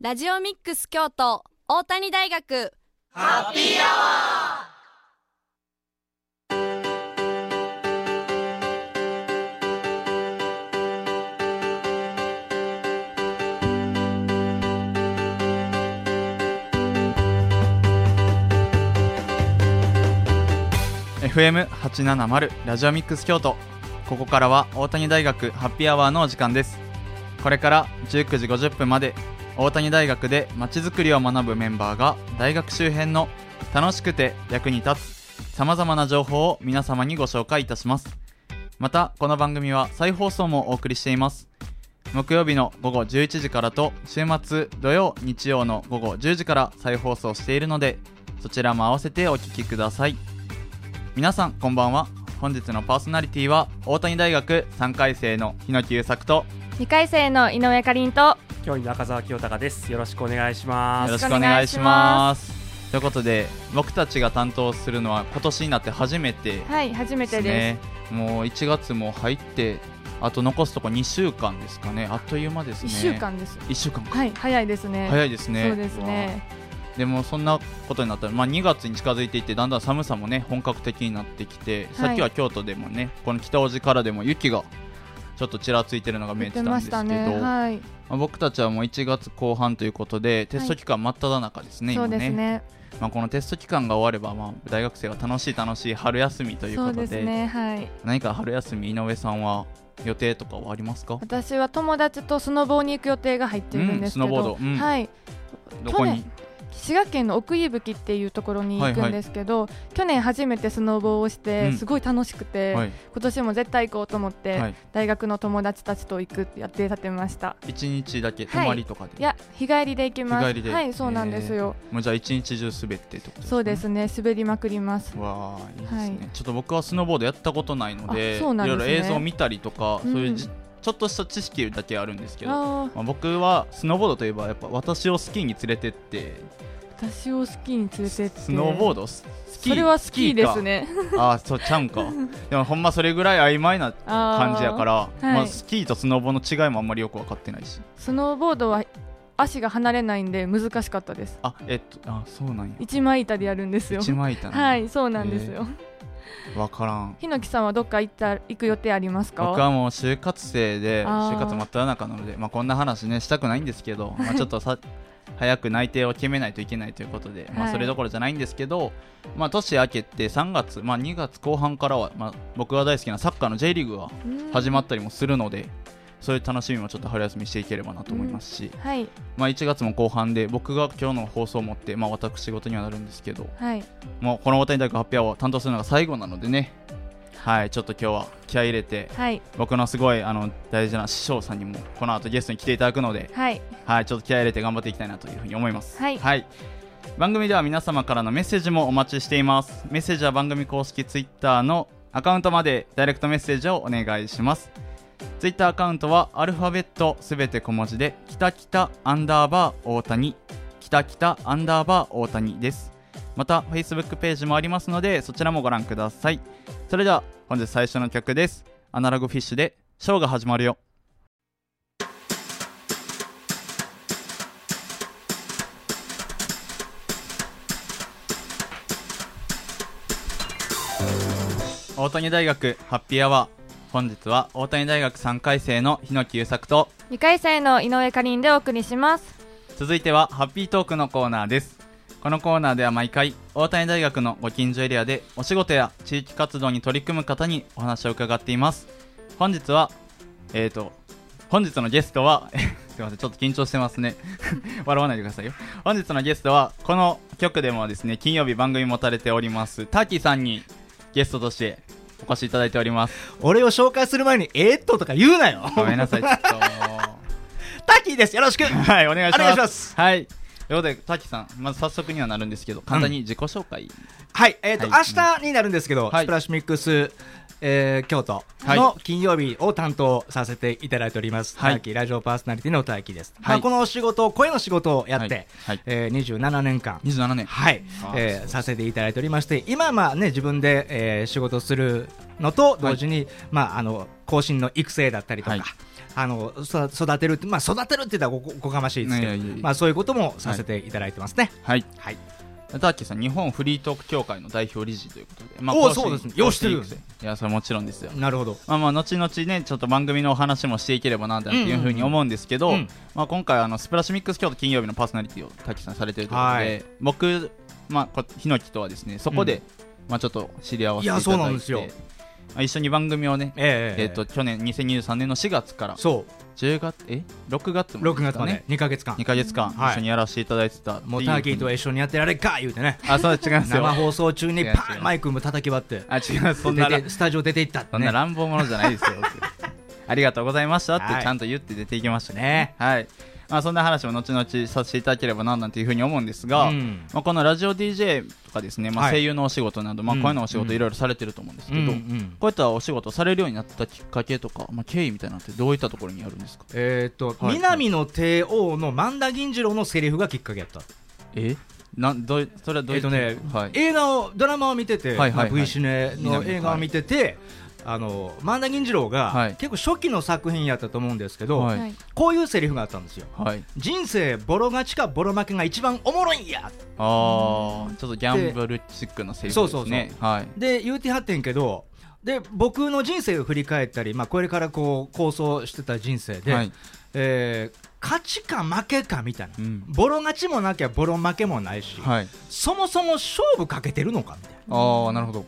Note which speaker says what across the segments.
Speaker 1: ラジオミックス京都大谷大学。
Speaker 2: ハッピーアワー
Speaker 3: FM870 ラジオミックス京都。ここからは大谷大学ハッピーアワーのお時間です。これから19時50分まで大谷大学でまちづくりを学ぶメンバーが大学周辺の楽しくて役に立つさまざまな情報を皆様にご紹介いたします。またこの番組は再放送もお送りしています。木曜日の午後11時からと週末土曜日曜の午後10時から再放送しているのでそちらも合わせてお聴きください。皆さんこんばんは。本日のパーソナリティは大谷大学3回生の日野木優作と
Speaker 1: 2回生の井上かりんと。
Speaker 4: 教員の赤澤清隆です。よろしくお願いします。
Speaker 3: よろしくお願いします。ということで僕たちが担当するのは今年になって初めて、
Speaker 1: はい初めてです。
Speaker 3: もう1月も入ってあと残すとこ2週間ですかね。あっという間ですね。
Speaker 1: 1週間です。
Speaker 3: 1週間
Speaker 1: はい早いですね。
Speaker 3: 早いですね。
Speaker 1: そうですね。
Speaker 3: でもそんなことになったら、まあ、2月に近づいていってだんだん寒さもね本格的になってきて、はい、さっきは京都でもねこの北大路からでも雪がちょっとちらついてるのが見えてたんですけど、ね。はい、まあ、僕たちはもう1月後半ということでテスト期間真っ只中ですね、はい、今ね。ね。まあ、このテスト期間が終われば、まあ、大学生が楽しい楽しい春休みということで、
Speaker 1: ね。はい、
Speaker 3: 何か春休み井上さんは予定とかはありますか？
Speaker 1: 私は友達とスノボーに行く予定が入っているんですけど、うん、スノボード、うん、はい。
Speaker 3: どこに？
Speaker 1: 滋賀県の奥伊吹っていうところに行くんですけど、はいはい、去年初めてスノボをしてすごい楽しくて、うんはい、今年も絶対行こうと思って、はい、大学の友達たちと行くってやって立てました。
Speaker 3: 一日だけ泊まりとかで、
Speaker 1: い、や日帰りで行きます。はいそうなんですよ。
Speaker 3: もうじゃあ一日中滑ってと
Speaker 1: ねそうですね滑りまくります。
Speaker 3: わあいいですね、ちょっと僕はスノーボードやったことないのでそうなんです、ね、いろいろ映像を見たりとか、うん、そういうちょっとした知識だけあるんですけど、まあ、僕はスノーボードといえばやっぱ私をスキーに連れてって。
Speaker 1: 私をスキーに連れてって。
Speaker 3: スノーボード？ス
Speaker 1: キー？それはスキーですね。
Speaker 3: ああそうちゃうんか。でもほんまそれぐらい曖昧な感じやから、はい。まあ、スキーとスノーボーの違いもあんまりよく分かってないし。
Speaker 1: スノーボードは足が離れないんで難しかったです。
Speaker 3: あえっとあそうなんや。
Speaker 1: 一枚板でやるんですよ。
Speaker 3: 一枚板
Speaker 1: はいそうなんですよ、
Speaker 3: 分からん。
Speaker 1: ひのきさんはどっか行った行く予定ありますか？
Speaker 3: 僕はもう就活生で就活真っ只中なので、まあ、こんな話ねしたくないんですけど、まあ、ちょっとさ早く内定を決めないといけないということで、まあ、それどころじゃないんですけど、まあ、年明けて3月、まあ、2月後半からは、まあ、僕が大好きなサッカーの J リーグが始まったりもするので、そういう楽しみもちょっと春休みしていければなと思いますし、
Speaker 1: はい、
Speaker 3: まあ、1月も後半で僕が今日の放送を持って、まあ、私事にはなるんですけど、はい、もうこの大谷大学発表を担当するのが最後なのでね。はいちょっと今日は気合い入れて、はい、僕のすごいあの大事な師匠さんにもこの後ゲストに来ていただくので、はい、はい、ちょっと気合い入れて頑張っていきたいなというふうに思います。はい、はい。番組では皆様からのメッセージもお待ちしています。メッセージは番組公式ツイッターのアカウントまでダイレクトメッセージをお願いしますツイッターアカウントはアルファベットすべて小文字できたきたアンダーバー大谷きたきたアンダーバー大谷です。また Facebook ページもありますのでそちらもご覧ください。それでは本日最初の曲です。アナログフィッシュでショーが始まるよ。大谷大学ハッピーアワー。本日は大谷大学3回生の日野木優作と
Speaker 1: 2回生の井上かりんでお送りします。
Speaker 3: 続いてはハッピートークのコーナーです。このコーナーでは毎回大谷大学のご近所エリアでお仕事や地域活動に取り組む方にお話を伺っています。本日はえっ、ー、と本日のゲストは すいませんちょっと緊張してますね。笑わないでくださいよ。本日のゲストはこの曲でもですね金曜日番組持たれておりますターキーさんにゲストとしてお越しいただいております。
Speaker 2: 俺を紹介する前にえー、っととか言うなよ。
Speaker 3: ごめんなさいちょっと。
Speaker 2: ターキーです。よろしく。
Speaker 3: はいお願いし
Speaker 2: ます。
Speaker 3: はいということで、滝さん、まず早速にはなるんですけど、簡単に自己紹介、うん、
Speaker 2: はい、えっ、ー、と、はい、明日になるんですけど、はい、スプラッシュミックス、えー、京都の金曜日を担当させていただいております、はい、ラジオパーソナリティの大輝です、はい、まあ、この仕事声の仕事をやって、はい。はい、えー、27年間。
Speaker 3: 27年。
Speaker 2: はい、えー、させていただいておりまして今まあね自分で、えー、仕事するのと同時に、まあ、あの後進の育成だったりとか、あの育てるって、まあ、育てるって言ったらおこがましいですけど、まあ、そういうこともさせていただいてますね。
Speaker 3: はい、はいターキーさん、日本フリートーク協会の代表理事ということで、
Speaker 2: まあ、おそうですね。よしてる
Speaker 3: いや、それもちろんですよ。
Speaker 2: なるほど。
Speaker 3: まあまあ、後々ね、ちょっと番組のお話もしていければな、っていうふうに思うんですけど、まあ、今回、あの、スプラッシュミックス京都金曜日のパーソナリティをターキーさんされてるということで、はい、僕、まあ、ヒノキとはですね、そこで、うん、まあ、ちょっと知り合わせていただいて、いや、そうなんですよ。一緒に番組をね、えー、えー、と去年2023年の4月から。
Speaker 2: そう。
Speaker 3: 10月？え？6月
Speaker 2: も、6月まで2か月間。
Speaker 3: 2か月間、一緒にやらせていただいてた。
Speaker 2: もうターキーと一緒にやってられっか言うてね。
Speaker 3: あそう違いますよ。
Speaker 2: 生放送中にパーンマイクも叩き割って。
Speaker 3: あ違います。そんな
Speaker 2: スタジオ出ていったって、
Speaker 3: そんな乱暴者じゃないですよ。ありがとうございましたってちゃんと言って出ていきましたね。はいまあ、そんな話も後々させていただければななんていうふうに思うんですが、うん、まあ、このラジオ DJ とかですね、まあ、声優のお仕事など、はい、まあ、声のお仕事いろいろされてると思うんですけど、うんうん、こういったお仕事されるようになったきっかけとか、まあ、経緯みたいなのってどういったところにあるんですか、
Speaker 2: えーと、はい、南の帝王の萬田銀次郎のセリフがきっかけやった。
Speaker 3: え？なんどそれはどういう、えーとね
Speaker 2: はい、映画をドラマを見てて、はいはいはい。まあ、V シネの映画を見てて、あの万田銀次郎が、はい、結構初期の作品やったと思うんですけど、はい、こういうセリフがあったんですよ、はい、人生ボロ勝ちかボロ負けが一番おもろいんや。あ、
Speaker 3: ちょっとギャンブルチックなセリフですね。そうそうそう、
Speaker 2: はい、で言うてはってんけどで僕の人生を振り返ったり、まあ、これからこう構想してた人生で、はい、えー、勝ちか負けかみたいな、うん、ボロ勝ちもなきゃボロ負けもないし、はい、そもそも勝負かけてるのかみたいな。
Speaker 3: あなるほど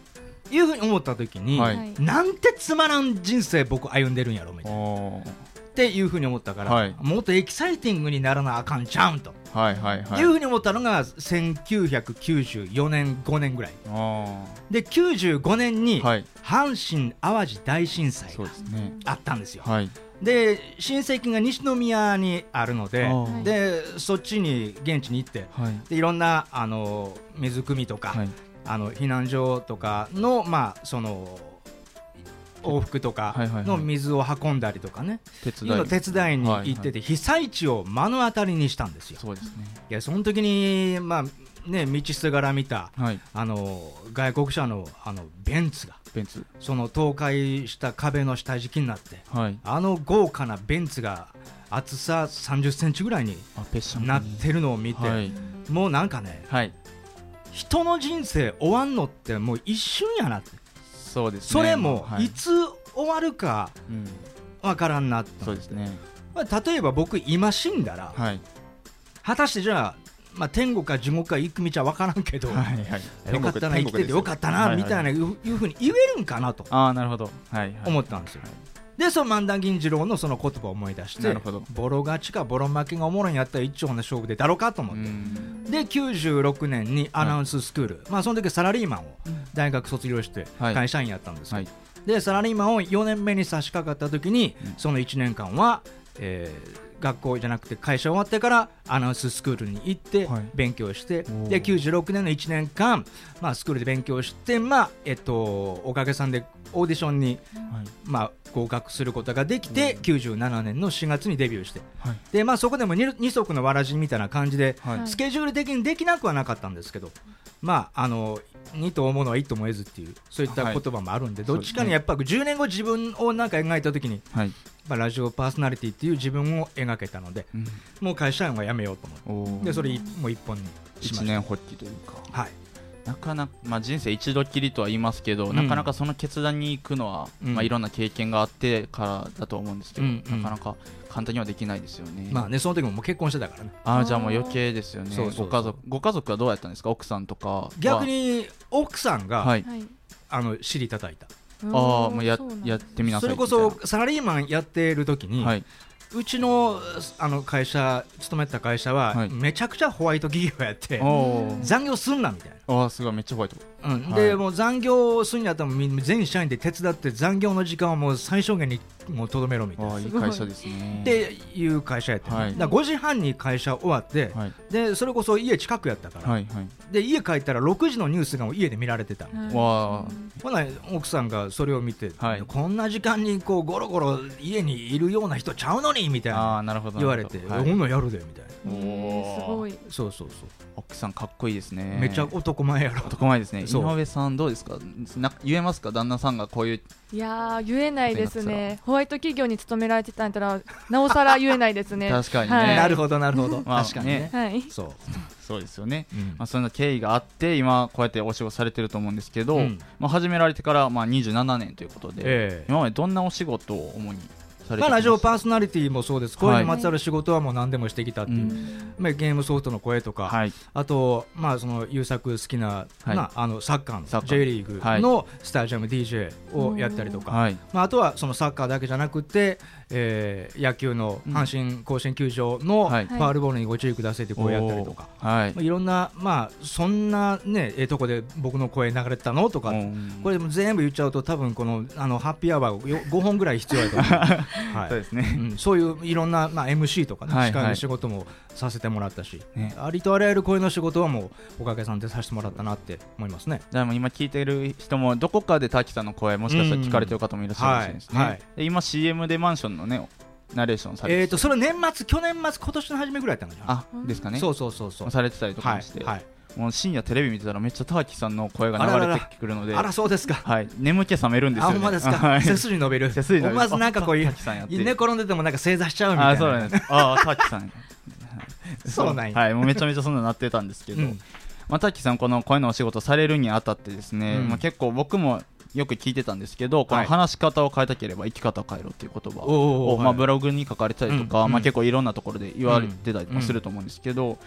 Speaker 2: いうふうに思った時に、はい、なんてつまらん人生僕歩んでるんやろみたいな。っていうふうに思ったから、はい、もっとエキサイティングにならなあかんちゃうんと、はいはいはい、いうふうに思ったのが1994年5年ぐらい。で95年に阪神・淡路大震災があったんですよ。はい。で親戚が西宮にあるのででそっちに現地に行って、はい、でいろんなあの水汲みとか、はい、あの避難所とかの,、まあその往復とかの水を運んだりとかね、手伝い手伝いに行ってて、被災地を目の当たりにしたんですよ。そうですね、いやその時に、まあね、道すがら見た、はい、あの外国車のあのベンツがベンツ。その倒壊した壁の下敷きになって、はい、あの豪華なベンツが厚さ30センチぐらいに。なってるのを見て、はい、もうなんかね、はい、人の人生終わんのってもう一瞬やなって。
Speaker 3: そうです、ね、
Speaker 2: それもい。つ終わるかわからんなって、
Speaker 3: そうですね。
Speaker 2: 例えば僕今死んだら、はい、果たしてじゃあまあ、天国か地獄か行く道は分からんけど、はいはい、よかったな生きててよかったなみたいないうふうに言えるんかなと。
Speaker 3: あなるほど、はい、
Speaker 2: 思ったんですよ。でその万田銀次郎のその言葉を思い出してボロ勝ちかボロ負けがおもろいんやったら一丁の勝負でだろうかと思って。で96年にアナウンススクール、はい、まあ、その時サラリーマンを大学卒業して会社員やったんですけど、はい、でサラリーマンを4年目に差し掛かった時にその1年間は、えー学校じゃなくて会社終わってからアナウンススクールに行って勉強して、はい、で96年の1年間、まあ、スクールで勉強して、まあえっと、おかげさんでオーディションに、はい、まあ、合格することができて、うん、97年の4月にデビューして、はい、でまあ、そこでも 2, 二足のわらじみたいな感じで、スケジュール的にできなくはなかったんですけど、まあ、あの2と思うのはいいとも得ずっていうそういった言葉もあるんで、どっちかにやっぱ10年後自分をなんか描いた時に、まあ、ラジオパーソナリティっていう自分を描けたので、うん、もう会社員は辞めようと思って。でそれもう一本にしました。
Speaker 3: 一年発起というか、はい、なかなか、まあ、人生一度きりとは言いますけど、うん、なかなかその決断に行くのは、うん、まあ、いろんな経験があってからだと思うんですけど、うんうん、なかなか簡単にはできないですよね。
Speaker 2: まあね、その時ももう結婚してたからね。
Speaker 3: ああ、じゃあもう余計ですよね。ご家族、ご家族はどうやったんですか、奥さんとか。
Speaker 2: 逆に奥さんが、はい、あの尻叩いた。
Speaker 3: ああ、もうややってみなさ
Speaker 2: いそれこそサラリーマンやってる時に、はい、うちのあの会社勤めてた会社は、はい、めちゃくちゃホワイト企業やって残業すんなみたい
Speaker 3: な。あすごい。めっちゃホワイト、
Speaker 2: うん、で、もう残業するんやったら全社員で手伝って残業の時間をもう最小限にもうとどめろみたいな。
Speaker 3: い。い会社ですね。
Speaker 2: っていう会社やって、ね、はい、だ5時半に会社終わって、はい、でそれこそ家近くやったから、はいはい、で家帰ったら6時のニュースが家で見られてた、わほな奥さんがそれを見て、はい、こんな時間にこうゴロゴロ家にいるような人ちゃうのにみたいな言われて、はい、ほんのやるでみたいな。
Speaker 1: すごい。
Speaker 2: そうそうそう。
Speaker 3: 奥さんかっこいいですね。
Speaker 2: めっちゃ男前やろ。
Speaker 3: 男前ですね井上さんどうですか？な言えますか？旦那さんがこういう
Speaker 1: いや言えないですね。ホワイト企業に勤められてたんだったらなおさら言えないですね。
Speaker 3: 確かにね、
Speaker 2: はい、なるほどなるほど、まあ、確かにね、
Speaker 1: はい、
Speaker 3: そう。そうですよね、うん、まあ、そんな経緯があって今こうやってお仕事されてると思うんですけど、うん、まあ、始められてからまあ27年ということで、えー、今までどんなお仕事を主に
Speaker 2: まあ、ラジオパーソナリティもそうです。声にまつわる仕事はもう何でもしてきたっていう、まあ、ゲームソフトの声とか、はい、あと、まあ、その優作好きな、はい、まあ、あのサッカーの J リーグのスタジアム DJ をやったりとか、はい、まあ、あとはそのサッカーだけじゃなくて、えー、野球の阪神甲子園球場のファールボールにご注意くださいってこうやったりとか、はい。まあ、いろんな、まあ、そんな、ね、ええとこで僕の声流れてたのとか、これも全部言っちゃうと多分このあのハッピーアワー5本ぐらい必要だと思う、はい、そうですね、うん、そういういろんな、まあ、MC とか、ね、司会の仕事もさせてもらったし、ね、ありとあらゆる声の仕事はもうおかげさんでさせてもらったなって思いますね。
Speaker 3: でも今聞いてる人もどこかで滝さんの声もしかしたら聞かれてる方もいらっしゃるかもしれないですね、はい。はい、今 CM でマンションのねナレーションされて
Speaker 2: えっ、とそれ年末去年末今年の初めぐらいだったの
Speaker 3: あですかね。
Speaker 2: そうそうそうそう。
Speaker 3: されてたりとかして、はい、もう深夜テレビ見てたらめっちゃターキさんの声が流れてくるので。
Speaker 2: あらそうですか。
Speaker 3: はい。眠気覚めるんですよ、ね、
Speaker 2: あほんまですか、背筋伸びる。背筋伸びる。まずなんかこういう寝転んでてもなんか正座しちゃうみたいな。あそうなんです。
Speaker 3: あターキさん。
Speaker 2: そうなん
Speaker 3: はい。もうめちゃめちゃそんななってたんですけど、うん、まあ、ターキさんこの声のお仕事されるにあたってですね、うん、まあ、結構僕もよく聞いてたんですけど、この話し方を変えたければ生き方を変えろっていう言葉を、まあ、ブログに書かれたりとか、まあ、結構いろんなところで言われてたりもすると思うんですけど、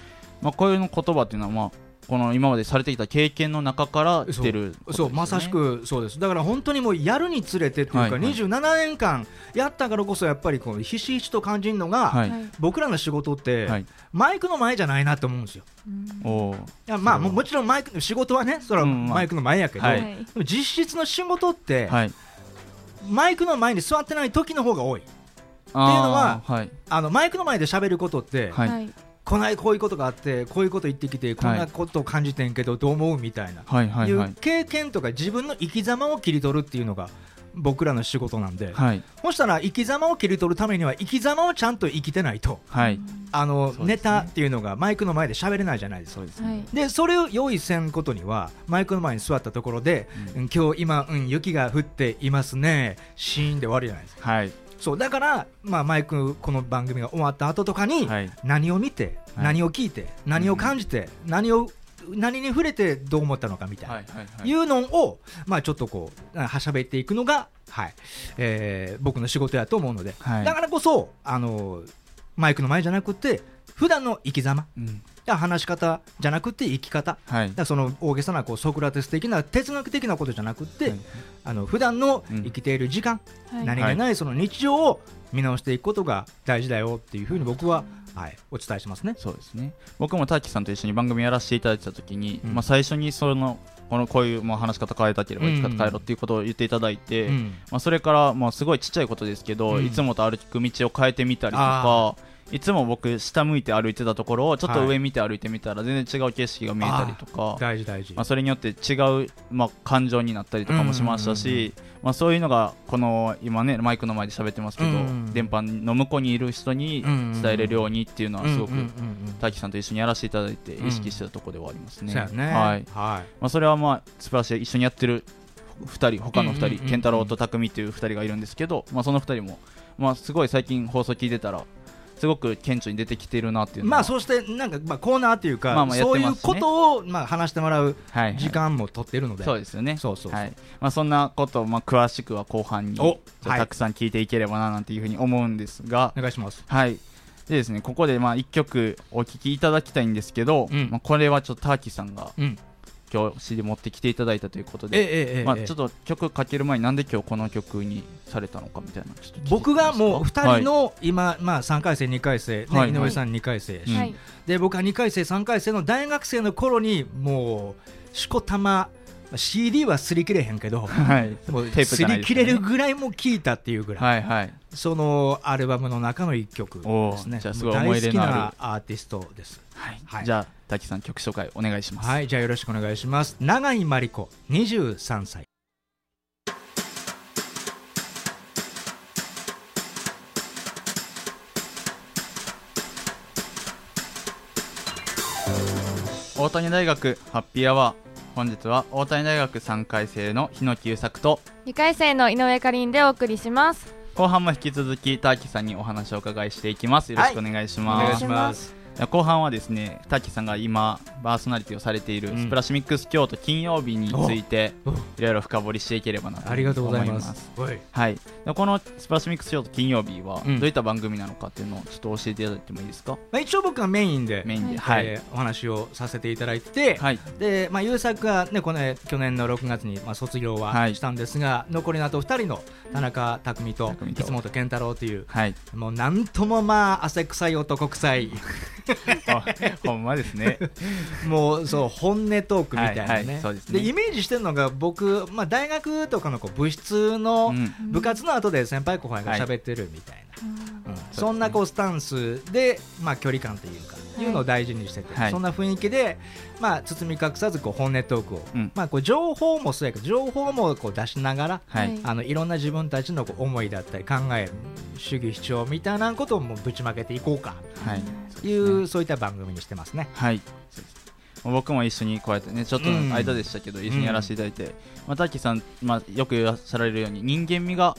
Speaker 3: まあ、こういう言葉っていうのは、まあ、この今までされてきた経験の中から出る、ね、
Speaker 2: そうまさしくそうです。だから本当にもうやるにつれてというか、はいはい、27年間やったからこそやっぱりこうひしひしと感じるのが、はい、僕らの仕事って、はい、マイクの前じゃないなと思うんですよ。おいやまあももちろんマイク仕事はねそれはマイクの前やけど、うんまあ、実質の仕事って、マイクの前に座ってない時の方が多い。っていうのは、はい、あのマイクの前で喋ることって、はい、こないこういうことがあってこういうこと言ってきてこんなことを感じてんけどどう思うみたいな、はい、いう経験とか自分の生き様を切り取るっていうのが僕らの仕事なんで、はい、そしたら生き様を切り取るためには生き様をちゃんと生きてないと、はい、あの、ね、ネタっていうのがマイクの前で喋れないじゃないですか。で、それを用意せんことにはマイクの前に座ったところで、うん、今日今、うん、雪が降っていますね。シーンで終わるじゃないですか。はいそうだから、まあ、マイクこの番組が終わった後とかに、何を見て、何を聞いて何を感じて、何を何に触れてどう思ったのかみたいな、はいはいはい、いうのを、まあ、ちょっとこうはしゃべっていくのが、はい。えー、僕の仕事やと思うので、はい、だからこそあのマイクの前じゃなくて普段の生き様、うん、話し方じゃなくて生き方、はい、だその大げさなこうソクラテス的な哲学的なことじゃなくて、はい、あの普段の生きている時間、うん、何気ないその日常を見直していくことが大事だよっていうふうに僕は、はい、お伝えしますね。
Speaker 3: そうですね。僕もターキさんと一緒に番組やらせていただいたときに、うん、まあ、最初にそのこのこういうもう話し方変えたければ生き方変えろっていうことを言っていただいて、うん、まあ、それからまあすごいちっちゃいことですけど、うん、いつもと歩く道を変えてみたりとかいつも僕下向いて歩いてたところをちょっと上見て歩いてみたら全然違う景色が見えたりとか、
Speaker 2: 大事大事、
Speaker 3: まあ、それによって違う、まあ、感情になったりとかもしましたし、まあ、そういうのがこの今ねマイクの前で喋ってますけど、電波の向こうにいる人に伝えれるようにっていうのはすごく大樹さんと一緒にやらせていただいて意識してたところではありますね。
Speaker 2: ね。
Speaker 3: はい、まあ、それはまあ素晴らしい一緒にやってる2人他の2人健太郎と匠っていう2人がいるんですけど、まあ、その2人も、まあ、すごい最近放送聞いてたらすごく顕著に出てきてるなっていう
Speaker 2: まあそしてなんかまあコーナーっていうか、まあまあね、そういうことをまあ話してもらう時間も取ってるので、
Speaker 3: はいはい、そうですよね。
Speaker 2: そうそうはい。
Speaker 3: まあそんなことをまあ詳しくは後半にたくさん聞いていければななんていうふうに思うんですが、
Speaker 2: お願いします。
Speaker 3: はい。でですねここでまあ一曲お聴きいただきたいんですけど、うん、まあこれはちょっとターキーさんが、うん今日 CD 持ってきていただいたということで、ええまあ、ちょっと曲かける前になんで今日この曲にされたのかみたいな
Speaker 2: 僕がもう2人の今、まあ、3回生2回生、ね、井上さん2回生、はい、で僕は2回生3回生の大学生の頃にもうしこたま CD は擦り切れへんけど、はい、もう擦り切れるぐらいも聴いたっていうぐらい、はいはい、そのアルバムの中の一曲ですね。じゃあすごい思い入れのあるアーティストです。
Speaker 3: はい。はい、じゃ滝さん曲紹介お願いします。
Speaker 2: はい、じゃあよろしくお願いします。永井真理子、23歳。
Speaker 3: 大谷大学ハッピーアワー本日は大谷大学3回生の日野久作と
Speaker 1: 2回生の井上かりんでお送りします
Speaker 3: 後半も引き続きターキさんにお話をお伺いしていきますよろしくお願いします、はい、お願いします後半はですね滝さんが今パーソナリティをされているスプラッシュミックス京都金曜日についていろいろ深掘りしていければなと思います。はい。このスプラッシュミックス京都金曜日はどういった番組なのかっていうのをちょっと教えていただいてもいいですか、
Speaker 2: まあ、一応僕はメインで
Speaker 3: メインで、
Speaker 2: はい。えー、お話をさせていただいて、はい、でまあ、優作が、ね、この去年の6月に、まあ、卒業はしたんですが、はい、残りのあと2人の田中匠と三本健太郎という、はい、もうなんともまあ汗臭い男臭い
Speaker 3: ほんまですね。
Speaker 2: もうそう本音トークみたいなね。はいはい、そうですね。でイメージしてるのが僕、まあ、大学とかのこう部室の部活の後で先輩後輩が喋ってるみたいな、うん、そんなこうスタンスで、まあ、距離感というかい。うのを大事にしてて、はい、そんな雰囲気で、まあ、包み隠さずこう本音トークを、うん、まあ、こう情報もそうやけど情報もこう出しながら、はい、あのいろんな自分たちのこう思いだったり考え主義主張みたいなことをもぶちまけていこうか。とい。う、はい、そういった番組にしてますね。
Speaker 3: はい。僕も一緒にこうやってねちょっと間でしたけど、一緒にやらせていただいて、うん、まあ、タッキーさん、まあ、よくいらっしゃられるように人間味が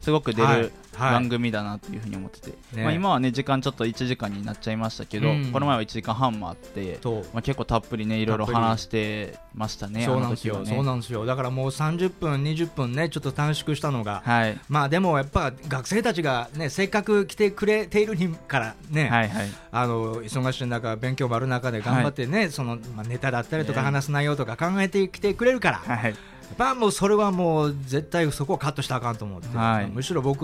Speaker 3: すごく出る番組だなというふうに思ってて、はい、まあ、今はね時間ちょっと1時間になっちゃいましたけど、うん、この前は1時間半もあって、まあ、結構たっぷりねいろいろ話してましたね
Speaker 2: そう。なんですよ、ね、そうなんですよ。だからもう30分20分ねちょっと短縮したのが、はい、まあでもやっぱ学生たちがねせっかく来てくれているにからね、はいはい、あの忙しい中勉強もある中で頑張ってね、はい、そのまあネタだったりとか話す内容とか考えてきてくれるから、はいぱもうそれはもう絶対そこをカットしたらあかんと思って、はい、むしろ僕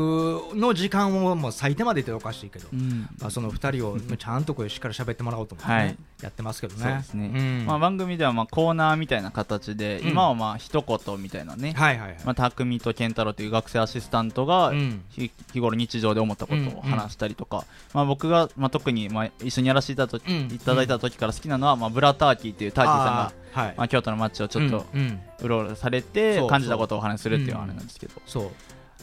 Speaker 2: の時間をもう最低まで言っておかしいけど、うん、まあ、その2人をちゃんとこうしっかり喋ってもらおうと思って、ね、はい、やってますけどね。
Speaker 3: ね、うん、まあ、番組ではまあコーナーみたいな形で、うん、今はまあ一言みたいなね、はいはいはい。まあ、匠と健太郎という学生アシスタントが日頃日常で思ったことを話したりとか、まあ、僕がまあ特にまあ一緒にやらせていただいた時から好きなのはまあブラターキーっていうターキーさんがはい。まあ、京都の街をちょっとうろうろされて感じたことをお話しするっていうあれなんですけど、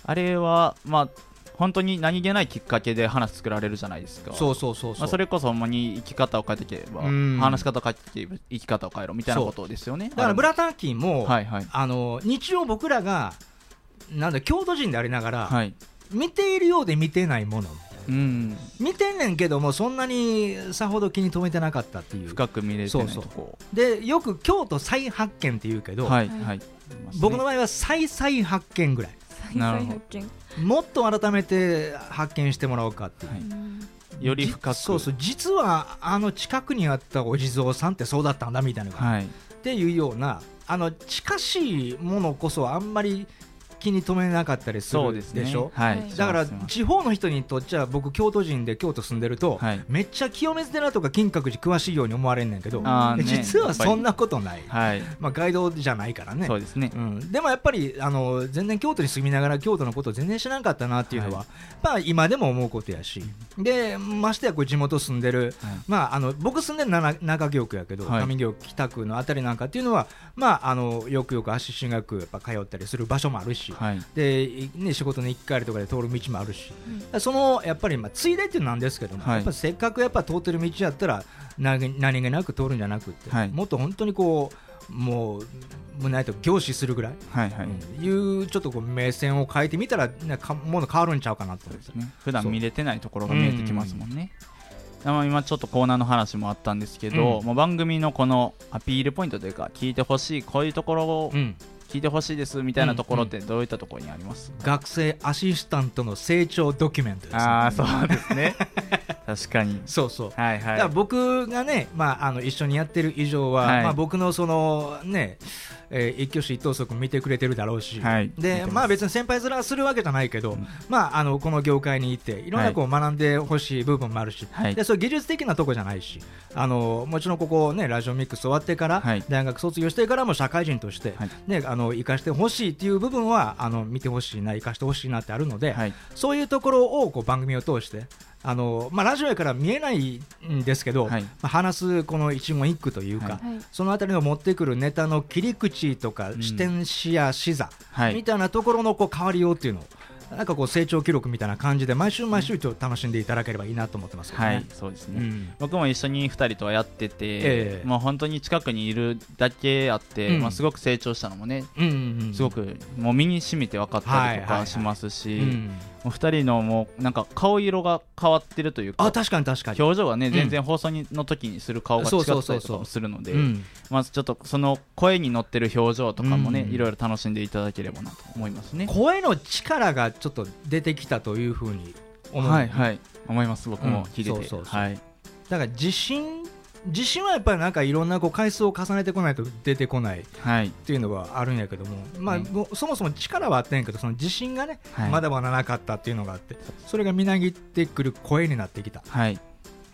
Speaker 3: あれはまあ本当に何気ないきっかけで話作られるじゃないですか。
Speaker 2: そうそうそう
Speaker 3: まあ、それこそほんまに生き方を変えていけば話し方を変えていけば生き方を変えろみたいなことですよね。
Speaker 2: だからブラターキーも、はいはい、あの日常僕らがなんだ京都人でありながら、はい、見ているようで見てないものうん、見てんねんけどもそんなにさほど気に留めてなかったっていう。
Speaker 3: 深く見れてないとこ。
Speaker 2: でよく京都再発見っていうけど、はいはい、僕の場合は再再発見ぐらい。
Speaker 1: なるほ
Speaker 2: どもっと改めて発見してもらおうかっていう、はい、
Speaker 3: より深く。
Speaker 2: そうそう。実はあの近くにあったお地蔵さんってそうだったんだみたいな、はい、っていうようなあの近しいものこそあんまり気に留めなかったりするでしょ、ねはい、だから地方の人にとっちゃ僕京都人で京都住んでると、はい、めっちゃ清水寺とか金閣寺詳しいように思われんねんけど、ね、実はそんなことない、はい、まあ、ガイドじゃないからね。
Speaker 3: そうですね、
Speaker 2: うん、でもやっぱりあの全然京都に住みながら京都のことを全然知らなかったなっていうのは、まあ、今でも思うことやし。でましてやこう地元住んでる、まあ、あの僕住んでる中中京区やけど、上京北区のあたりなんかっていうのは、まあ、あのよくよく足しがくやっぱ通ったりする場所もあるし、はい、でね、仕事の行き帰りとかで通る道もあるし、うん、そのやっぱり、まあ、ついでっていうのなんですけども、はい、やっぱせっかくやっぱ通ってる道やったら何何気なく通るんじゃなくて、はい、もっと本当にこうもう胸と凝視するぐらい、はいはい。うん、いうちょっとこう目線を変えてみたら、ね、かもの変わるんちゃうかなと思って、ね、
Speaker 3: 普段見れてないところが見えてきますもんね。今ちょっとコーナーの話もあったんですけど、うん、もう番組のこのアピールポイントというか聞いてほしいこういうところを聞いてほしいですみたいなところってどういったところにあります、
Speaker 2: うんうん、学生アシスタントの成長ドキュメントです、ね、
Speaker 3: ああそうですね。確かに。
Speaker 2: そうそう、はいはい、だから僕がね、まあ、あの一緒にやってる以上は、はい、まあ、僕のそのねえー、一挙手一投足見てくれてるだろうし、はい、でまあ別に先輩面するわけじゃないけど、うん、まああのこの業界にいていろんなこう学んでほしい部分もあるし、はい、でそう技術的なとこじゃないし、あのもちろんここねラジオミックス終わってから、はい、大学卒業してからも社会人として、ねあの生かしてほしいっていう部分はあの見てほしいな生かしてほしいなってあるので、そういうところをこう番組を通してあのまあ、ラジオやから見えないんですけど、はい、まあ、話すこの一言一句というか、はい、そのあたりの持ってくるネタの切り口とか、視点視や視座、みたいなところのこう変わりようっていうのをなんかこう成長記録みたいな感じで毎週毎週と楽しんでいただければいいなと思ってます、ね、
Speaker 3: はいそうですね、うん、僕も一緒に2人とはやってて、えー、まあ本当に近くにいるだけあって、うん、まあすごく成長したのもね、うんうんうん、すごくもう身に染みて分かったりとかしますし、お二人のもうなんか顔色が変わってるというか
Speaker 2: あ確かに確かに。
Speaker 3: 表情がね、全然放送にの時にする顔が違ったりとかもするのでまずちょっとその声に乗ってる表情とかもね、いろいろ楽しんでいただければなと思いますね。
Speaker 2: 声の力がちょっと出てきたというふうに思
Speaker 3: う。はいはい。思います。僕も聞いてて、そうそう。はい。
Speaker 2: だから自信自信はやっぱりなんかいろんなこう回数を重ねてこないと出てこないっていうのはあるんやけども、まあ、そもそも力はあったんやけどその自信がね、まだまだなかったっていうのがあってそれがみなぎってくる声になってきた、はい、だか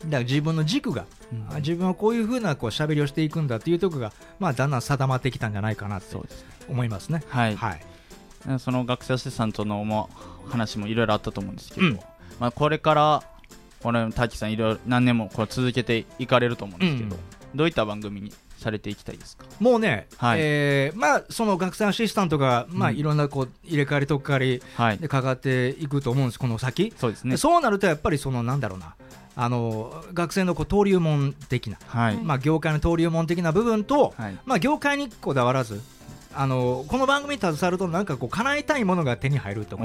Speaker 2: ら自分の軸が、うん、自分はこういうふうなこう喋りをしていくんだっていうところが、まあ、だんだん定まってきたんじゃないかなと思いますね。はい、はい、
Speaker 3: その学生アシスタントのも話もいろいろあったと思うんですけど、うん、まあ、これからこれ滝さんいろいろ何年もこう続けていかれると思うんですけど、うん、どういった番組にされていきたいですか？
Speaker 2: もうね、はい、えー、まあ、その学生アシスタントが、まあ、いろんなこう入れ替わりとかりでかかっていくと思うんです、この先。
Speaker 3: そうですね。
Speaker 2: そうなると、やっぱりその、なんだろうな。あの学生のこう登竜門的な、はい、まあ、業界の登竜門的な部分と、はい、まあ、業界にこだわらずあのこの番組に携わるとなんかこう叶えたいものが手に入るとか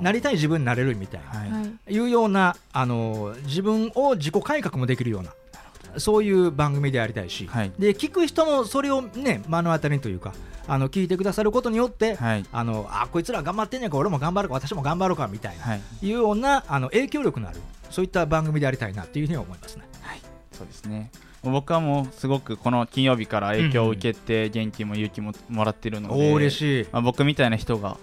Speaker 2: なりたい自分になれるみたいな、はい、いうようなあの自分を自己改革もできるようなそういう番組でありたいし、はい、で聞く人もそれをね目の当たりにというかあの聞いてくださることによって、はい、あのあこいつら頑張ってんねんか俺も頑張るか私も頑張ろうかみたいな、はい、いうようなあの影響力のあるそういった番組でありたいなというふうに思いますね。
Speaker 3: はい、そうですね僕はもうすごくこの金曜日から影響を受けて元気も勇気ももらってるので、
Speaker 2: うん、嬉しい、
Speaker 3: まあ、僕みたいな人が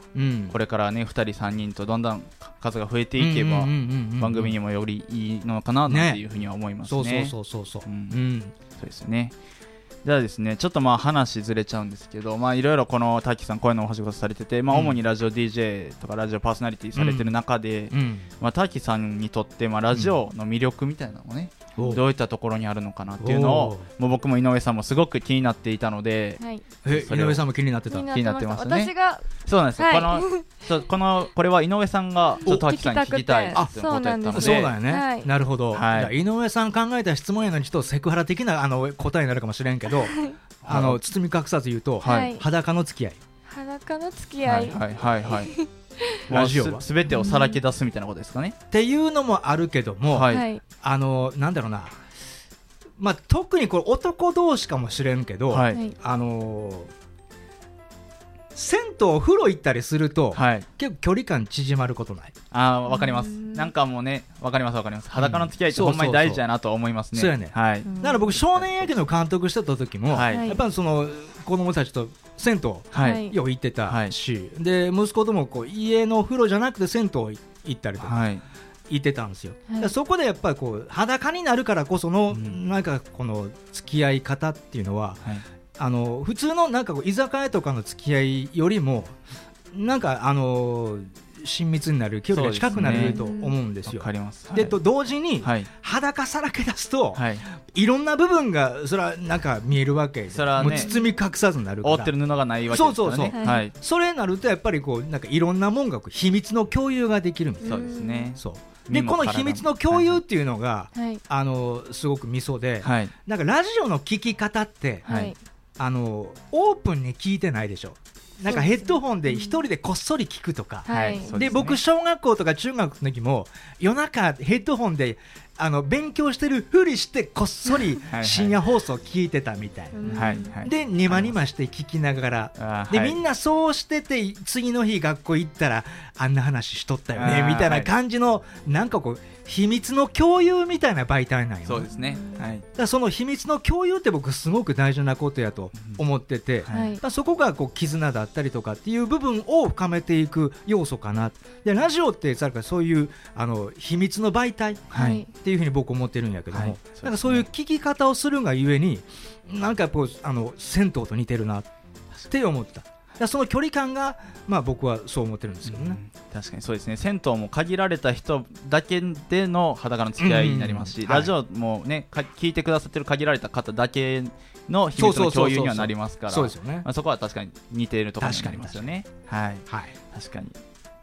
Speaker 3: これからね2人3人とどんどん数が増えていけば番組にもよりいいのかなというふうには思いますね。
Speaker 2: ね。そうそうそうそうそう、うん、
Speaker 3: そうですね。じゃあですねちょっとまあ話ずれちゃうんですけどまあいろいろこの滝さん声のお仕事されててまあ主にラジオ DJ とかラジオパーソナリティされてる中で、まあ滝さんにとってまあラジオの魅力みたいなのをね、どういったところにあるのかなっていうのをもう僕も井上さんもすごく気になっていたので、
Speaker 2: はい、え井上さんも気になってた？気
Speaker 3: になってますね。
Speaker 1: 私が
Speaker 3: そうなんですよ、はい、このこのこれは井上さんがちょっと滝さんに聞きたいって。ことやったので。
Speaker 2: そうだよね、はい、なるほど、はい、井上さん考えた質問やのにちょっとセクハラ的なあの答えになるかもしれんけど、あの包み隠さず言うと、はい、裸の付き合い。
Speaker 1: 裸の付き合い。
Speaker 3: はい。はい。はい ラジオは。すべてをさらけ出すみたいなことですかね。
Speaker 2: っていうのもあるけども、はい、あのなんだろうな、まあ、特にこれ男同士かもしれんけど、はい、あの銭湯お風呂行ったりすると、はい、結構距離感縮まることない？
Speaker 3: あわかります。なんかもうねわかりますわかります。裸の付き合いってほんまに大事やなと思いますね。
Speaker 2: そうやね、はい、だから僕少年野球の監督してた時も、はい、やっぱその子供たちと銭湯、はい、よく行ってたし、で息子ともこう家の風呂じゃなくて銭湯行ったりとか、はい。言ってたんですよ、はい、そこでやっぱりこう裸になるからこその、うん、なんかこの付き合い方っていうのは、はい、あの普通のなんか居酒屋とかの付き合いよりもなんかあの親密になる距離が近くなると思うんですよ。
Speaker 3: で、
Speaker 2: と同時に、裸さらけ出すと、はい、いろんな部分がそれはなんか見えるわけで、それ包み隠さずになるから。
Speaker 3: 覆ってる布がないわけですからね。そうそうそう。
Speaker 2: はい、それになるとやっぱりこうなんかいろんなもんが秘密の共有ができるみたい
Speaker 3: な。そうですね。
Speaker 2: そう。でこの秘密の共有っていうのが、はい、あのすごくミソで、はい、なんかラジオの聞き方って、はい、あのオープンに聞いてないでしょなんかヘッドホンで一人でこっそり聞くとか、はい、で、僕小学校とか中学の時も夜中ヘッドホンであの勉強してるふりしてこっそり深夜放送聞いてたみたいでにまにまして聞きながら。でみんなそうしてて次の日学校行ったらあんな話しとったよねみたいな感じのなんかこう秘密の共有みたいな媒体なんよ、
Speaker 3: そうですね、
Speaker 2: はい、だその秘密の共有って僕すごく大事なことやと思ってて、はい、だそこがこう絆だったりとかっていう部分を深めていく要素かな。でラジオってさそういうあの秘密の媒体っていうふうに僕思ってるんやけども、はい、なんかそういう聞き方をするがゆえになんかこうあの銭湯と似てるなって思った。だその距離感が、まあ、僕はそう思ってるんですけどね、
Speaker 3: 確かにそうですね。銭湯も限られた人だけでの裸の付き合いになりますし、ラジオもね聞いてくださってる限られた方だけの秘密の共有にはなりますから。そこは確かに似ているところになりますよね。はい、はい、確かに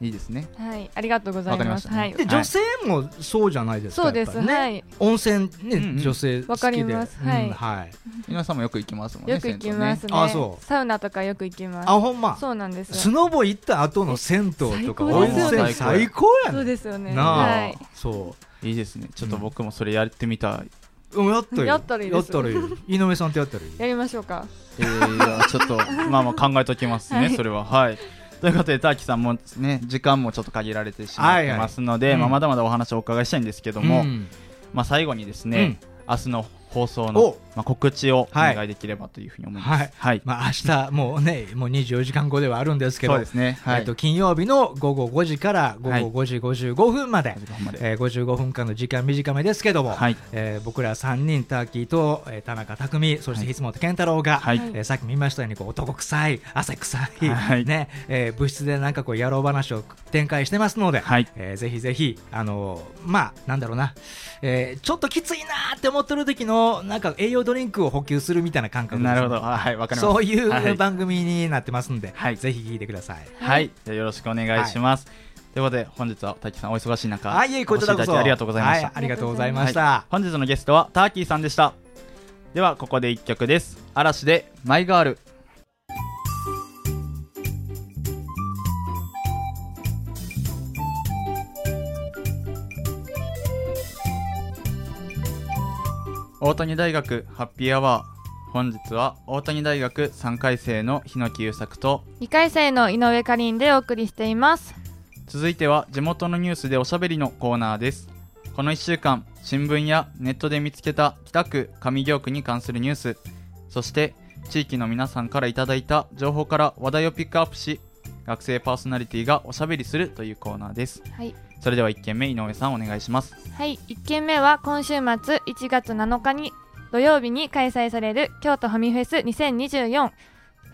Speaker 3: いいですね。
Speaker 1: はい、ありがとうございます。
Speaker 3: ね、はい。
Speaker 2: で女性もそうじゃないですか。
Speaker 1: そうです。ね、はい。
Speaker 2: 温泉ね、女性
Speaker 1: わかります。はい。
Speaker 3: はい。皆さんもよく行きますもんね。
Speaker 1: よく行きますね。
Speaker 2: あ、そう。
Speaker 1: サウナとかよく行きます。
Speaker 2: あ、ほんま。
Speaker 1: そうなんです。
Speaker 2: スノボ行った後の銭湯とか温泉最高や
Speaker 1: ね。そうですよね。
Speaker 2: はい。そ
Speaker 3: う。いいですね。ちょっと僕もそれやってみたい。
Speaker 2: うん、やったらいい。
Speaker 1: やったらいい。
Speaker 2: 井上さんとやったらいい。
Speaker 1: やりましょうか。
Speaker 3: えー、ちょっとまあまあ考えときますね。それははい。ということで、ターキさんもね、時間もちょっと限られてしまってますので、はいはい、まあ、まだまだお話をお伺いしたいんですけども、うん、まあ、最後にですね、うん、明日の放送の、まあ、告知をお願いできればというふうに思います。はい。
Speaker 2: はい、まあ、明日、もうね、もう24時間後ではあるんですけど、
Speaker 3: そうですね。
Speaker 2: はい、えっと、金曜日の午後5時から午後5時55分まで、はい、えー、55分間の時間短めですけども、はい、えー、僕ら3人、ターキーと、えー、田中匠、そして松本健太郎が、はい、えー、さっき見ましたようにこう男臭い、汗臭い、はい、ね、えー、物質でなんかこう野郎話を展開してますので、はい、えー、ぜひぜひ、あのー、まあ、なんだろうな、えー、ちょっときついなって思ってる時の、なんか栄養ドリンクを補給するみたいな感覚
Speaker 3: なるほど。はいわかり
Speaker 2: ますそういう番組になってますんで、はい、ぜひ聞いてください。
Speaker 3: はい、じゃよろしくお願いします、ということで本日は大輝さんお忙しい中
Speaker 2: はいこちらこそ。
Speaker 3: ありがとうございました、
Speaker 2: ありがとうございました、
Speaker 3: 本日のゲストはターキーさんでした。ではここで一曲です。嵐でマイガール大谷大学ハッピーアワー。本日は大谷大学3回生の日野木優作と。
Speaker 1: 2回生の井上かりんでお送りしています。
Speaker 3: 続いては地元のニュースでおしゃべりのコーナーです。この1週間新聞やネットで見つけた北区上京区に関するニュース。そして地域の皆さんからいただいた情報から話題をピックアップし学生パーソナリティがおしゃべりするというコーナーです、はい、それでは1件目井上さんお願いします。
Speaker 1: はい1件目は今週末1月7日に土曜日に開催される京都ファミフェス2024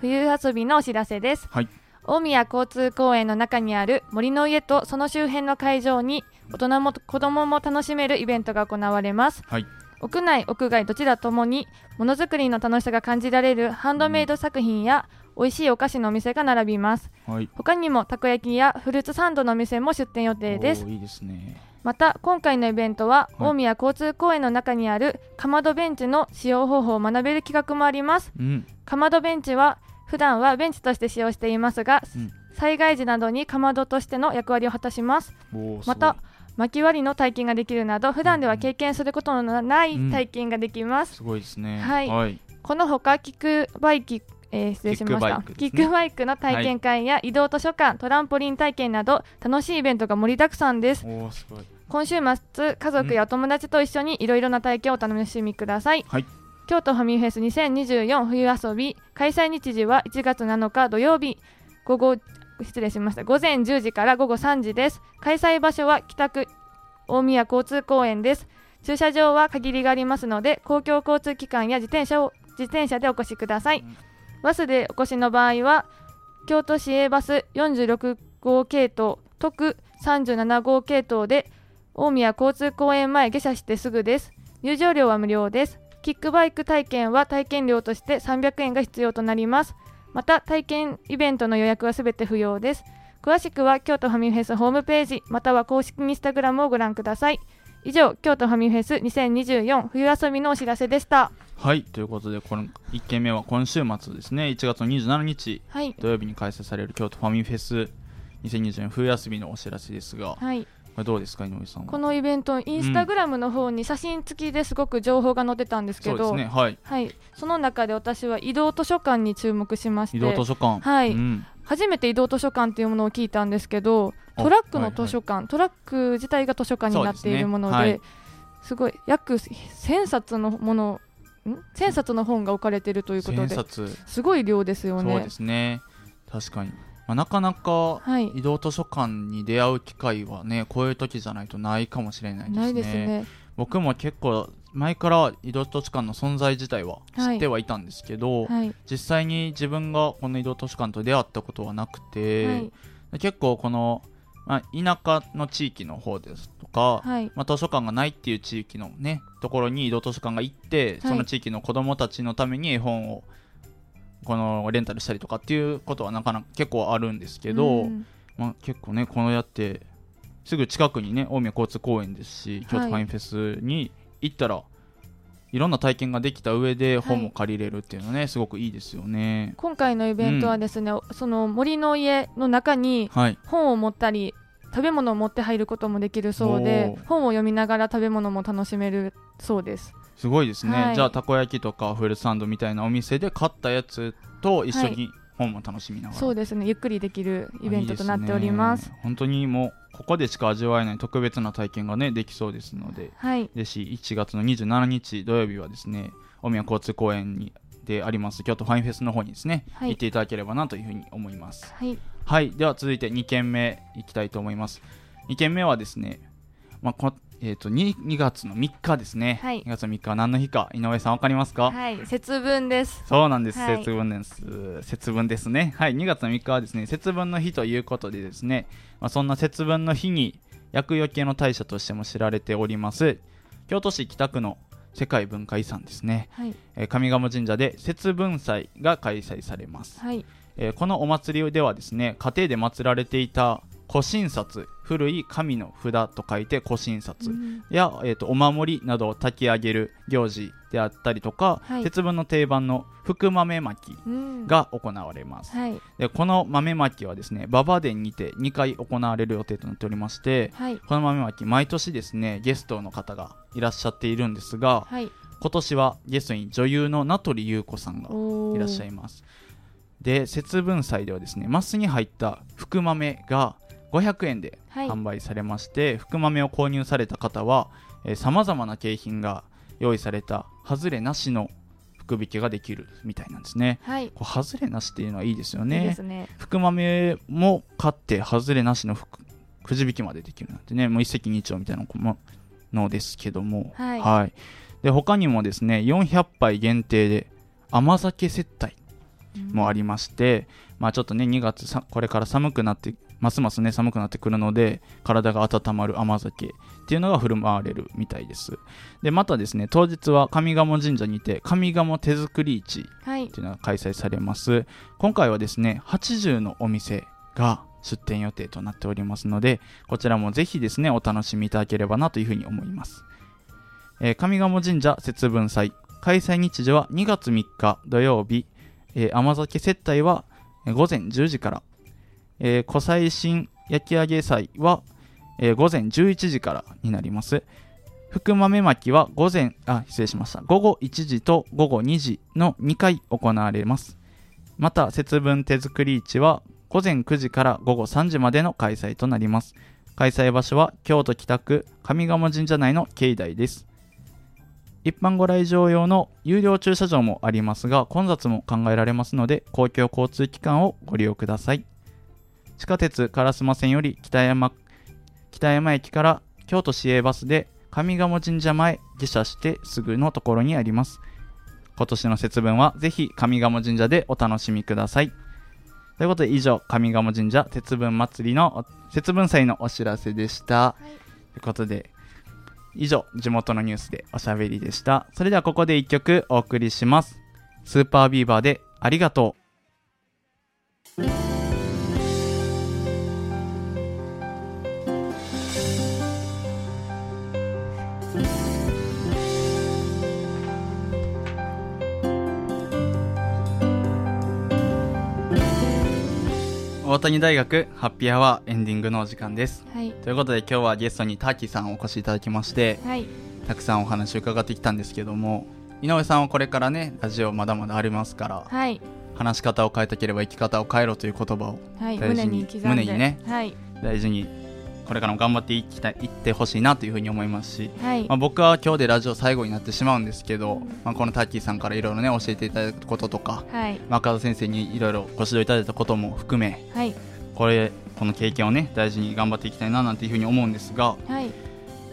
Speaker 1: 冬遊びのお知らせです、はい、大宮交通公園の中にある森の家とその周辺の会場に大人も子供も楽しめるイベントが行われます、はい、屋内屋外どちらともにものづくりの楽しさが感じられるハンドメイド作品や、うん美味しいお菓子のお店が並びます、はい、他にもたこ焼きやフルーツサンドの店も出店予定です。
Speaker 3: いいですね。
Speaker 1: また今回のイベントは、はい、大宮交通公園の中にあるかまどベンチの使用方法を学べる企画もあります、うん、かまどベンチは普段はベンチとして使用していますが、うん、災害時などにかまどとしての役割を果たします。また薪割りの体験ができるなど普段では経験することのない体験ができます、
Speaker 3: うん、すごいですね。
Speaker 1: はい、はい、このほかキックバイキえー、失礼しました。キックバイク、の体験会や移動図書館、トランポリン体験など楽しいイベントが盛りだくさんです。今週末家族やお友達と一緒にいろいろな体験をお楽しみください、はい、京都ファミフェス2024冬遊び。開催日時は1月7日土曜日。午後失礼しました。午前10時から午後3時です。開催場所は北区大宮交通公園です。駐車場は限りがありますので公共交通機関や自転車を自転車でお越しください、うんバスでお越しの場合は京都市営バス46号系統特37号系統で大宮交通公園前下車してすぐです。入場料は無料です。キックバイク体験は体験料として300円が必要となります。また体験イベントの予約はすべて不要です。詳しくは京都ファミフェスホームページまたは公式インスタグラムをご覧ください。以上京都ファミフェス2024冬遊びのお知らせでした。
Speaker 3: はいということでこの1件目は今週末ですね。1月の27日、はい、土曜日に開催される京都ファミフェス2024冬休みのお知らせですが、はい、これどうですか井上さん
Speaker 1: このイベントインスタグラムの方に写真付きですごく情報が載ってたんですけど、
Speaker 3: うん、ねはい、
Speaker 1: はい、その中で私は移動図書館に注目しまして
Speaker 3: 移動図書館。
Speaker 1: はい、うん、初めて移動図書館というものを聞いたんですけどトラックの図書館、はい。はい、トラック自体が図書館になっているもので、ね。はい、すごい約1000冊のもの千冊の本が置かれているということですごい量ですよね。
Speaker 3: そうですね。確かに、まあ、なかなか移動図書館に出会う機会はね、はい、こういう時じゃないとないかもしれないですね。ないですね。僕も結構前から移動図書館の存在自体は知ってはいたんですけど、はい、実際に自分がこの移動図書館と出会ったことはなくて、結構このまあ、田舎の地域の方ですとか、はい、まあ、図書館がないっていう地域のねところに移動図書館が行って、その地域の子どもたちのために絵本をこのレンタルしたりとかっていうことはなかなか結構あるんですけど、まあ、結構ねこのやってすぐ近くにね大宮交通公園ですし京都ファインフェスに行ったら、いろんな体験ができた上で本も借りれるっていうのはね、はい、すごくいいですよね。
Speaker 1: 今回のイベントはですね、うん、その森の家の中に本を持ったり、食べ物を持って入ることもできるそうで本を読みながら食べ物も楽しめるそうです。
Speaker 3: すごいですね、はい、じゃあたこ焼きとかフルサンドみたいなお店で買ったやつと一緒に本も楽しみながら、
Speaker 1: そうですね。ゆっくりできるイベントとなっております。
Speaker 3: 本当にもうここでしか味わえない特別な体験がねできそうですので、
Speaker 1: はい、
Speaker 3: でし1月の27日土曜日はですね大宮交通公園にであります京都ファインフェスの方にですね、はい、行っていただければなというふうに思います。
Speaker 1: はい、
Speaker 3: はい、では続いて2件目いきたいと思います。2件目はですね、まあこえーと、2, 2月の3日ですね、はい、2月の3日は何の日か井上さん分かりますか？
Speaker 1: はい節分です。
Speaker 3: そうなんです、はい、節分です。節分ですね。はい2月の3日はですね節分の日ということでですね、まあ、そんな節分の日に厄除けの大社としても知られております。京都市北区の世界文化遺産ですね、はい。えー、上賀茂神社で節分祭が開催されます、
Speaker 1: はい。
Speaker 3: えー、このお祭りではですね家庭で祀られていた古神札古い神の札と書いて古神札、うん、や、えーと、お守りなどを炊き上げる行事であったりとか、はい、節分の定番の福豆まきが行われます、
Speaker 1: うんはい、
Speaker 3: でこの豆まきはですね馬場殿にて2回行われる予定となっておりまして、はい、この豆まき毎年ですねゲストの方がいらっしゃっているんですが、今年はゲストに女優の名取裕子さんがいらっしゃいます。で節分祭ではですねマスに入った福豆が500円で販売されまして、はい、福豆を購入された方はさまざまな景品が用意された外れなしの福引きができるみたいなんですね。
Speaker 1: はい、
Speaker 3: こう外れなしっていうのはいいですよね。
Speaker 1: いいね。
Speaker 3: 福豆も買って外れなしのくじ引きまでできるなんてね、もう一石二鳥みたいなのですけども、
Speaker 1: はい、はい、
Speaker 3: で他にもですね400杯限定で甘酒接待もありまして、うん、まあちょっとね2月これから寒くなってますますね寒くなってくるので体が温まる甘酒っていうのが振る舞われるみたいです。でまたですね当日は上賀茂神社にて上賀茂手作り市っていうのが開催されます、はい、今回はですね80のお店が出店予定となっておりますのでこちらもぜひですねお楽しみいただければなというふうに思います、えー、上賀茂神社節分祭。開催日時は2月3日土曜日、えー、甘酒接待は午前10時からえー、小祭神焼き上げ祭は、えー、午前11時からになります。福豆巻きは午前、あ、失礼しました。午後1時と午後2時の2回行われます。また、節分手作り市は午前9時から午後3時までの開催となります。開催場所は京都北区上賀茂神社内の境内です。一般ご来場用の有料駐車場もありますが、混雑も考えられますので、公共交通機関をご利用ください。地下鉄烏丸線より北山北山駅から京都市営バスで上賀茂神社前下車してすぐのところにあります。今年の節分はぜひ上賀茂神社でお楽しみください。ということで以上、上賀茂神社節分祭りの節分祭のお知らせでした。はい、ということで、以上、地元のニュースでおしゃべりでした。それではここで一曲お送りします。スーパービーバーでありがとう。大谷大学ハッピーアワーエンディングのお時間です、
Speaker 1: はい、
Speaker 3: ということで今日はゲストにターキーさんお越しいただきまして、
Speaker 1: はい、
Speaker 3: たくさんお話を伺ってきたんですけども井上さんはこれからねラジオまだまだありますから、
Speaker 1: はい、
Speaker 3: 話し方を変えたければ生き方を変えろという言葉を
Speaker 1: 大事に,、
Speaker 3: 胸にね、
Speaker 1: はい、
Speaker 3: 大事にこれからも頑張っていきたいいってほしいなというふうに思いますし、
Speaker 1: はい、
Speaker 3: まあ、僕は今日でラジオ最後になってしまうんですけど、まあ、このタッキーさんからいろいろね教えていただいたこととか、
Speaker 1: はい、
Speaker 3: 中田先生にいろいろご指導いただいたことも含め、
Speaker 1: はい、
Speaker 3: これこの経験をね大事に頑張っていきたいななんていうふうに思うんですが、
Speaker 1: はい、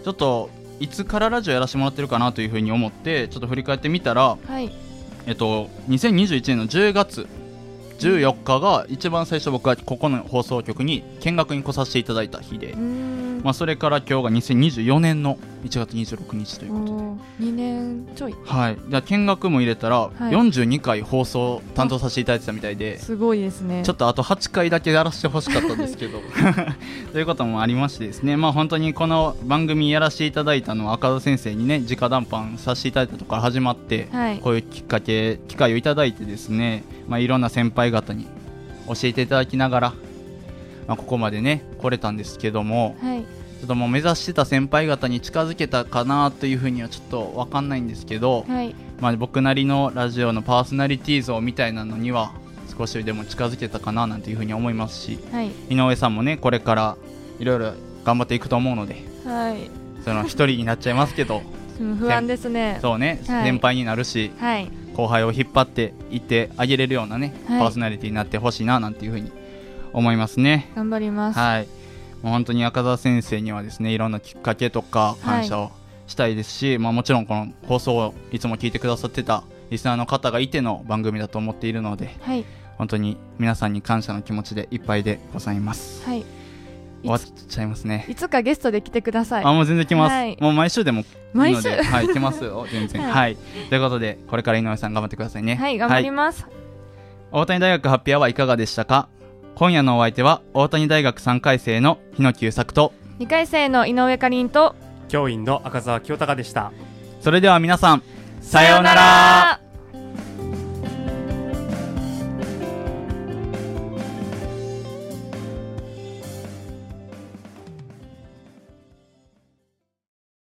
Speaker 3: ちょっといつからラジオやらせてもらってるかなというふうに思ってちょっと振り返ってみたら、
Speaker 1: はい、
Speaker 3: えっと2021年の10月14日が一番最初僕はここの放送局に見学に来させていただいた日で。まあ、それから今日が2024年の1月26日ということで。
Speaker 1: 2年ちょい。
Speaker 3: はい。じゃ見学も入れたら42回放送担当させていただいてたみたいで、
Speaker 1: すごいですね。
Speaker 3: ちょっとあと8回だけやらせてほしかったんですけど。ということもありましてですね。まあ本当にこの番組やらせていただいたのは赤田先生にね直談判させていただいたところから始まって、はい、こういうきっかけ機会をいただいてですね。まあいろんな先輩方に教えていただきながらまあ、ここまでね来れたんですけども、はい、ちょっともう目指してた先輩方に近づけたかなというふうにはちょっと分かんないんですけど、はい、まあ、僕なりのラジオのパーソナリティ像みたいなのには少しでも近づけたかななんていうふうに思いますし、はい、井上さんもねこれからいろいろ頑張っていくと思うので、はい、その一人になっちゃいますけど
Speaker 1: 不安ですね。
Speaker 3: そうね、はい、先輩になるし、はい、後輩を引っ張っていってあげれるようなね、パーソナリティになってほしいななんていうふうに思いますね。
Speaker 1: 頑張ります。
Speaker 3: はい。もう本当に赤澤先生にはですねいろんなきっかけとか感謝をしたいですし、はい、まあ、もちろんこの放送をいつも聞いてくださってたリスナーの方がいての番組だと思っているので、はい、本当に皆さんに感謝の気持ちでいっぱいでございます。はい。終わっちゃいますね。
Speaker 1: いつかゲストで来てください。
Speaker 3: あもう全然来ます、はい、もう毎週でも毎週？はい来ますよ。全然。はい、はい、ということでこれから井上さん頑張ってくださいね。
Speaker 1: はい頑張ります、はい、
Speaker 3: 大谷大学発表はいかがでしたか？今夜のお相手は大谷大学3回生の日野久作と
Speaker 1: 2回生の井上かりんと
Speaker 4: 教員の赤澤清隆でした。
Speaker 3: それでは皆さんさようなら